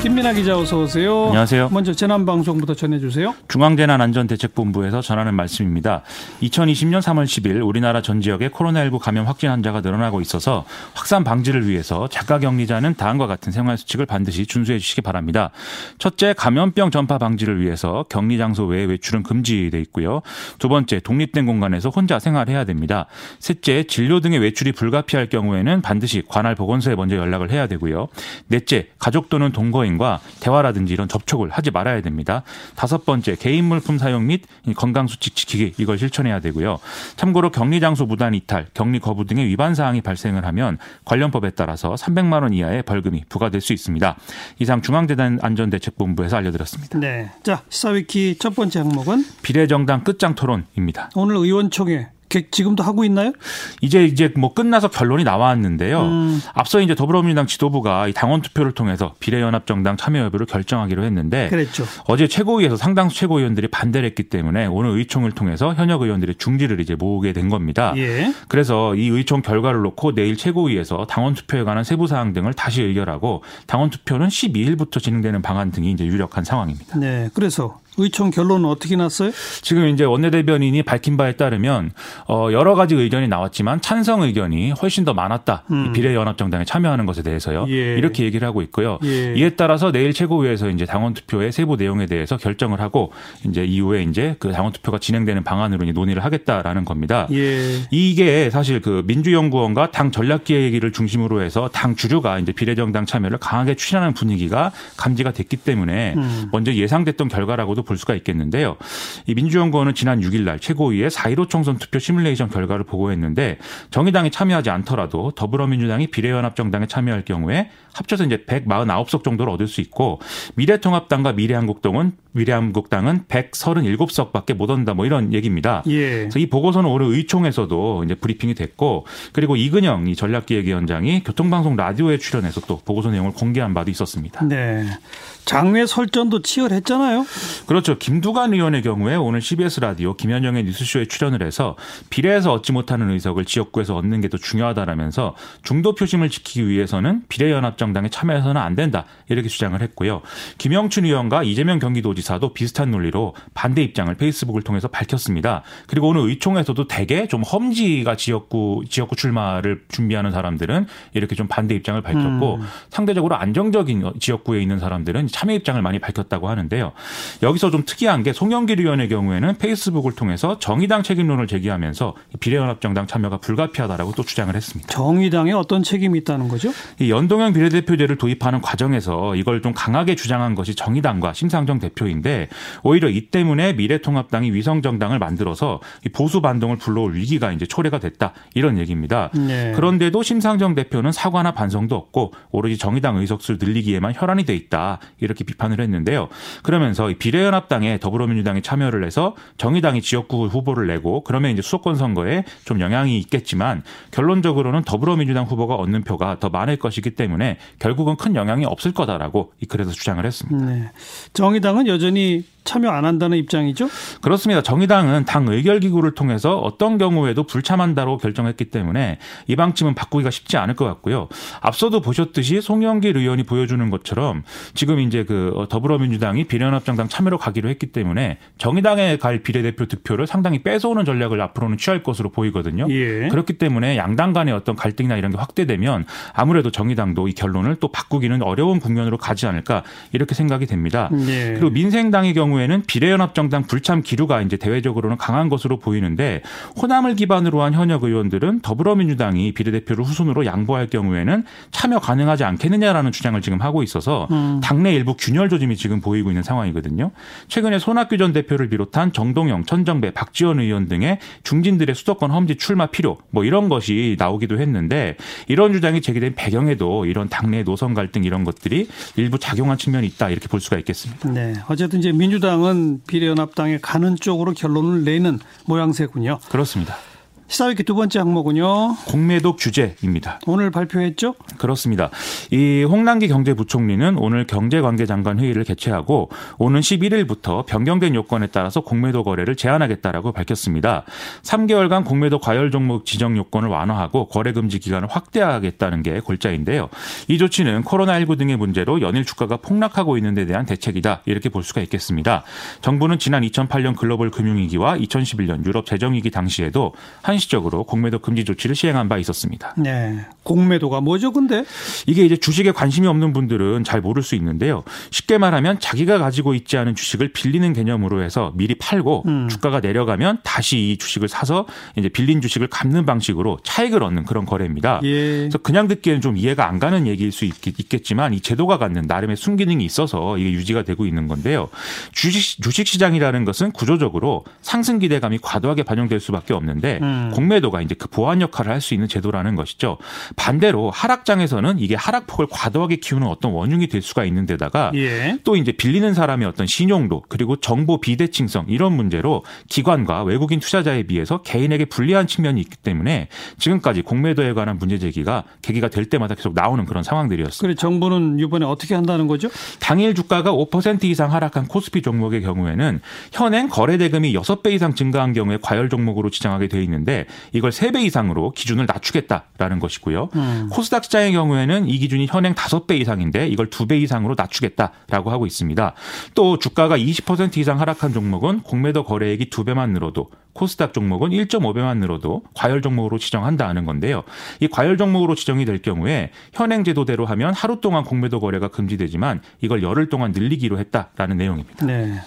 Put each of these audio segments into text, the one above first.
김민아 기자 어서 오세요. 안녕하세요. 먼저 재난 방송부터 전해 주세요. 중앙재난안전대책본부에서 전하는 말씀입니다. 2020년 3월 10일 우리나라 전 지역에 코로나19 감염 확진 환자가 늘어나고 있어서 확산 방지를 위해서 자가 격리자는 다음과 같은 생활 수칙을 반드시 준수해 주시기 바랍니다. 첫째, 감염병 전파 방지를 위해서 격리 장소 외에 외출은 금지돼 있고요. 두 번째, 독립된 공간에서 혼자 생활해야 됩니다. 셋째, 진료 등의 외출이 불가피할 경우에는 반드시 관할 보건소에 먼저 연락을 해야 되고요. 넷째, 가족 또는 동거인 연예인과 대화라든지 이런 접촉을 하지 말아야 됩니다. 다섯 번째 개인 물품 사용 및 건강 수칙 지키기 이걸 실천해야 되고요. 참고로 격리 장소 무단 이탈, 격리 거부 등의 위반 사항이 발생을 하면 관련법에 따라서 300만 원 이하의 벌금이 부과될 수 있습니다. 이상 중앙재단 안전대책본부에서 알려드렸습니다. 네. 자, 시사위키 첫 번째 항목은 비례정당 끝장 토론입니다. 오늘 의원총회 지금도 하고 있나요? 이제 이제 뭐 끝나서 결론이 나왔는데요. 음. 앞서 이제 더불어민주당 지도부가 당원 투표를 통해서 비례연합정당 참여 여부를 결정하기로 했는데 그랬죠. 어제 최고위에서 상당수 최고위원들이 반대를 했기 때문에 오늘 의총을 통해서 현역 의원들의 중지를 이제 모으게 된 겁니다. 예. 그래서 이 의총 결과를 놓고 내일 최고위에서 당원 투표에 관한 세부 사항 등을 다시 의결하고 당원 투표는 12일부터 진행되는 방안 등이 이제 유력한 상황입니다. 네. 그래서 의총 결론은 어떻게 났어요? 지금 이제 원내대변인이 밝힌 바에 따르면 어 여러 가지 의견이 나왔지만 찬성 의견이 훨씬 더 많았다. 음. 비례연합정당에 참여하는 것에 대해서요. 예. 이렇게 얘기를 하고 있고요. 예. 이에 따라서 내일 최고위에서 이제 당원 투표의 세부 내용에 대해서 결정을 하고 이제 이후에 이제 그 당원 투표가 진행되는 방안으로 이제 논의를 하겠다라는 겁니다. 예. 이게 사실 그 민주연구원과 당 전략기획위를 중심으로 해서 당 주류가 이제 비례정당 참여를 강하게 추진하는 분위기가 감지가 됐기 때문에 음. 먼저 예상됐던 결과라고도 볼 수가 있겠는데요. 이 민주연구원은 지난 6일 날 최고위에 4.15 총선 투표 시뮬레이션 결과를 보고했는데 정의당이 참여하지 않더라도 더불어민주당이 비례연합정당에 참여할 경우에 합쳐서 이제 149석 정도를 얻을 수 있고 미래통합당과 미래한국당은 미래한국당은 137석밖에 못 얻는다 뭐 이런 얘기입니다. 예. 그래서 이 보고서는 오늘 의총에서도 이제 브리핑이 됐고 그리고 이근영 이 전략기획위원장이 교통방송 라디오에 출연해서 또 보고서 내용을 공개한 바도 있었습니다. 네. 장외 설전도 치열했잖아요. 그렇죠. 김두관 의원의 경우에 오늘 CBS 라디오 김현영의 뉴스쇼에 출연을 해서 비례에서 얻지 못하는 의석을 지역구에서 얻는 게 더 중요하다라면서 중도 표심을 지키기 위해서는 비례연합정당에 참여해서는 안 된다 이렇게 주장을 했고요. 김영춘 의원과 이재명 경기도지사도 비슷한 논리로 반대 입장을 페이스북을 통해서 밝혔습니다. 그리고 오늘 의총에서도 대개 좀 험지가 지역구 지역구 출마를 준비하는 사람들은 이렇게 좀 반대 입장을 밝혔고 음. 상대적으로 안정적인 지역구에 있는 사람들은 참여 입장을 많이 밝혔다고 하는데요. 여기서 좀 특이한 게 송영길 의원의 경우에는 페이스북을 통해서 정의당 책임론을 제기하면서 비례연합정당 참여가 불가피하다라고 또 주장을 했습니다. 정의당에 어떤 책임이 있다는 거죠? 이 연동형 비례대표제를 도입하는 과정에서 이걸 좀 강하게 주장한 것이 정의당과 심상정 대표인데 오히려 이 때문에 미래통합당이 위성정당을 만들어서 보수 반동을 불러올 위기가 이제 초래가 됐다 이런 얘기입니다. 네. 그런데도 심상정 대표는 사과나 반성도 없고 오로지 정의당 의석수를 늘리기에만 혈안이 돼 있다 이렇게 비판을 했는데요. 그러면서 비례연합당에 더불어민주당이 참여를 해서 정의당이 지역구 후보를 내고 그러면 이제 수도권 선거에 좀 영향이 있겠지만 결론적으로는 더불어민주당 후보가 얻는 표가 더 많을 것이기 때문에 결국은 큰 영향이 없을 거다라고 이 글에서 주장을 했습니다. 네. 정의당은 여전히 참여 안 한다는 입장이죠? 그렇습니다. 정의당은 당 의결기구를 통해서 어떤 경우에도 불참한다고 결정했기 때문에 이 방침은 바꾸기가 쉽지 않을 것 같고요. 앞서도 보셨듯이 송영길 의원이 보여주는 것처럼 지금 이제 그 더불어민주당이 비례연합정당 참여로 가기로 했기 때문에 정의당에 갈 비례대표 득표를 상당히 뺏어오는 전략을 앞으로는 취할 것으로 보이거든요. 예. 그렇기 때문에 양당 간의 어떤 갈등이나 이런 게 확대되면 아무래도 정의당도 이 결론을 또 바꾸기는 어려운 국면으로 가지 않을까 이렇게 생각이 됩니다. 예. 그리고 민생당의 경우에 경우에는 비례연합정당 불참 기류가 이제 대외적으로는 강한 것으로 보이는데 호남을 기반으로 한 현역 의원들은 더불어민주당이 비례대표를 후순으로 양보할 경우에는 참여 가능하지 않겠느냐라는 주장을 지금 하고 있어서 음. 당내 일부 균열 조짐이 지금 보이고 있는 상황이거든요. 최근에 손학규 전 대표를 비롯한 정동영, 천정배, 박지원 의원 등의 중진들의 수도권 험지 출마 필요 뭐 이런 것이 나오기도 했는데 이런 주장이 제기된 배경에도 이런 당내 노선 갈등 이런 것들이 일부 작용한 측면이 있다 이렇게 볼 수가 있겠습니다. 네. 어쨌든 이제 민주당 민주당은 비례연합당에 가는 쪽으로 결론을 내는 모양새군요. 그렇습니다. 시사회기 두 번째 항목은요. 공매도 규제입니다. 오늘 발표했죠? 그렇습니다. 이 홍남기 경제부총리는 오늘 경제관계장관 회의를 개최하고 오는 11일부터 변경된 요건에 따라서 공매도 거래를 제한하겠다라고 밝혔습니다. 3개월간 공매도 과열 종목 지정 요건을 완화하고 거래 금지 기간을 확대하겠다는 게 골자인데요. 이 조치는 코로나19 등의 문제로 연일 주가가 폭락하고 있는 데 대한 대책이다. 이렇게 볼 수가 있겠습니다. 정부는 지난 2008년 글로벌 금융위기와 2011년 유럽 재정위기 당시에도 한 한시적으로 공매도 금지 조치를 시행한 바 있었습니다. 네. 공매도가 뭐죠, 근데? 이게 이제 주식에 관심이 없는 분들은 잘 모를 수 있는데요. 쉽게 말하면 자기가 가지고 있지 않은 주식을 빌리는 개념으로 해서 미리 팔고 음. 주가가 내려가면 다시 이 주식을 사서 이제 빌린 주식을 갚는 방식으로 차익을 얻는 그런 거래입니다. 예. 그래서 그냥 듣기에는 좀 이해가 안 가는 얘기일 수 있, 겠지만 이 제도가 갖는 나름의 순기능이 있어서 이게 유지가 되고 있는 건데요. 주식 주식 시장이라는 것은 구조적으로 상승 기대감이 과도하게 반영될 수밖에 없는데 음. 음. 공매도가 이제 그 보완 역할을 할 수 있는 제도라는 것이죠. 반대로 하락장에서는 이게 하락폭을 과도하게 키우는 어떤 원흉이 될 수가 있는 데다가 예. 또 이제 빌리는 사람의 어떤 신용도 그리고 정보 비대칭성 이런 문제로 기관과 외국인 투자자에 비해서 개인에게 불리한 측면이 있기 때문에 지금까지 공매도에 관한 문제 제기가 계기가 될 때마다 계속 나오는 그런 상황들이었습니다. 그래 정부는 이번에 어떻게 한다는 거죠? 당일 주가가 5% 이상 하락한 코스피 종목의 경우에는 현행 거래 대금이 6배 이상 증가한 경우에 과열 종목으로 지정하게 돼 있는데 이걸 3배 이상으로 기준을 낮추겠다라는 것이고요. 음. 코스닥 시장의 경우에는 이 기준이 현행 5배 이상인데 이걸 2배 이상으로 낮추겠다라고 하고 있습니다. 또 주가가 20% 이상 하락한 종목은 공매도 거래액이 2배만 늘어도 코스닥 종목은 1.5배만 늘어도 과열 종목으로 지정한다는 건데요. 이 과열 종목으로 지정이 될 경우에 현행 제도대로 하면 하루 동안 공매도 거래가 금지되지만 이걸 열흘 동안 늘리기로 했다라는 내용입니다. 네.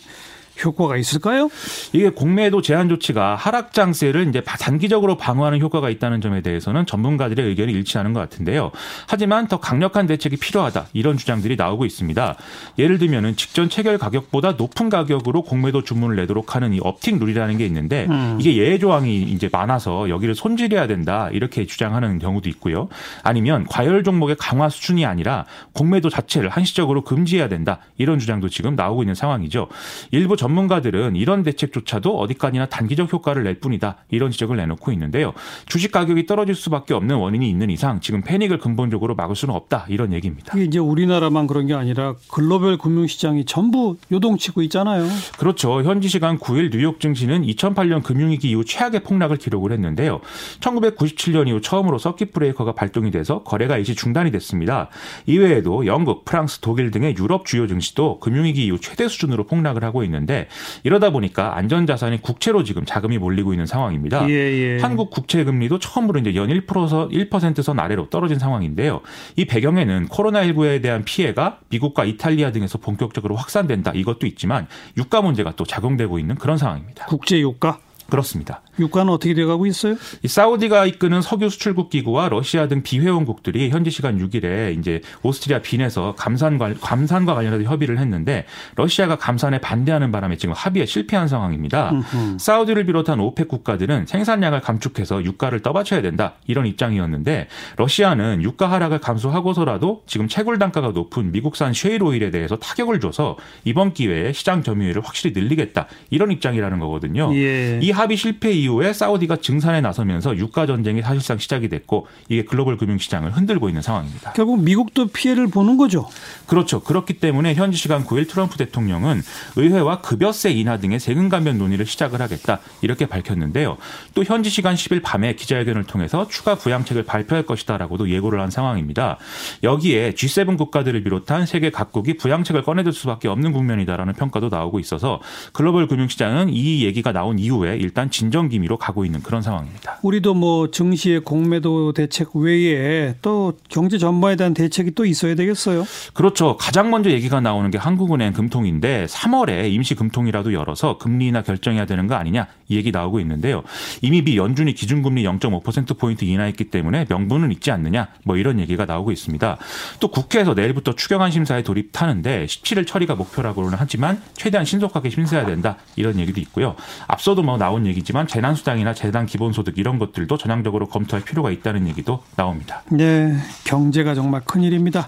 효과가 있을까요? 이게 공매도 제한 조치가 하락 장세를 이제 단기적으로 방어하는 효과가 있다는 점에 대해서는 전문가들의 의견이 일치하는 것 같은데요. 하지만 더 강력한 대책이 필요하다 이런 주장들이 나오고 있습니다. 예를 들면은 직전 체결 가격보다 높은 가격으로 공매도 주문을 내도록 하는 이 업팅 룰이라는 게 있는데 음. 이게 예외 조항이 이제 많아서 여기를 손질해야 된다 이렇게 주장하는 경우도 있고요. 아니면 과열 종목의 강화 수준이 아니라 공매도 자체를 한시적으로 금지해야 된다 이런 주장도 지금 나오고 있는 상황이죠. 일부 전 전문가들은 이런 대책조차도 어디까지나 단기적 효과를 낼 뿐이다. 이런 지적을 내놓고 있는데요. 주식 가격이 떨어질 수밖에 없는 원인이 있는 이상 지금 패닉을 근본적으로 막을 수는 없다. 이런 얘기입니다. 이게 이제 우리나라만 그런 게 아니라 글로벌 금융시장이 전부 요동치고 있잖아요. 그렇죠. 현지 시간 9일 뉴욕 증시는 2008년 금융위기 이후 최악의 폭락을 기록을 했는데요. 1997년 이후 처음으로 서킷 브레이커가 발동이 돼서 거래가 일시 중단이 됐습니다. 이외에도 영국, 프랑스, 독일 등의 유럽 주요 증시도 금융위기 이후 최대 수준으로 폭락을 하고 있는데 이러다 보니까 안전자산이 국채로 지금 자금이 몰리고 있는 상황입니다. 예, 예. 한국 국채 금리도 처음으로 이제 연 1%서 1%선 아래로 떨어진 상황인데요. 이 배경에는 코로나19에 대한 피해가 미국과 이탈리아 등에서 본격적으로 확산된다 이것도 있지만 유가 문제가 또 작용되고 있는 그런 상황입니다. 국제 유가? 그렇습니다. 유가는 어떻게 돼가고 있어요? 이 사우디가 이끄는 석유 수출국 기구와 러시아 등 비회원국들이 현지 시간 6일에 이제 오스트리아 빈에서 감산 관, 감산과 관련해서 협의를 했는데 러시아가 감산에 반대하는 바람에 지금 합의에 실패한 상황입니다. 음흠. 사우디를 비롯한 OPEC 국가들은 생산량을 감축해서 유가를 떠받쳐야 된다 이런 입장이었는데 러시아는 유가 하락을 감수하고서라도 지금 채굴 단가가 높은 미국산 쉐일 오일에 대해서 타격을 줘서 이번 기회에 시장 점유율을 확실히 늘리겠다 이런 입장이라는 거거든요. 예. 이 합의 실패 이후에 사우디가 증산에 나서면서 유가 전쟁이 사실상 시작이 됐고 이게 글로벌 금융 시장을 흔들고 있는 상황입니다. 결국 미국도 피해를 보는 거죠. 그렇죠. 그렇기 때문에 현지 시간 9일 트럼프 대통령은 의회와 급여세 인하 등의 세금 감면 논의를 시작을 하겠다 이렇게 밝혔는데요. 또 현지 시간 10일 밤에 기자회견을 통해서 추가 부양책을 발표할 것이다라고도 예고를 한 상황입니다. 여기에 G7 국가들을 비롯한 세계 각국이 부양책을 꺼내들 수밖에 없는 국면이다라는 평가도 나오고 있어서 글로벌 금융 시장은 이 얘기가 나온 이후에 일단 진정 기미로 가고 있는 그런 상황입니다. 우리도 뭐 증시의 공매도 대책 외에 또 경제 전반에 대한 대책이 또 있어야 되겠어요. 그렇죠. 가장 먼저 얘기가 나오는 게 한국은행 금통인데 3월에 임시 금통이라도 열어서 금리나 결정해야 되는 거 아니냐 이 얘기 나오고 있는데요. 이미 미 연준이 기준금리 0.5% 포인트 인하했기 때문에 명분은 있지 않느냐 뭐 이런 얘기가 나오고 있습니다. 또 국회에서 내일부터 추경안 심사에 돌입하는데 17일 처리가 목표라고는 하지만 최대한 신속하게 심사해야 된다 이런 얘기도 있고요. 앞서도 뭐 나온 얘기지만 재난수당이나 재단 기본소득 이런 것들도 전향적으로 검토할 필요가 있다는 얘기도 나옵니다. 네, 경제가 정말 큰 일입니다.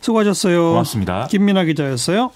수고하셨어요. 고맙습니다. 김민아 기자였어요.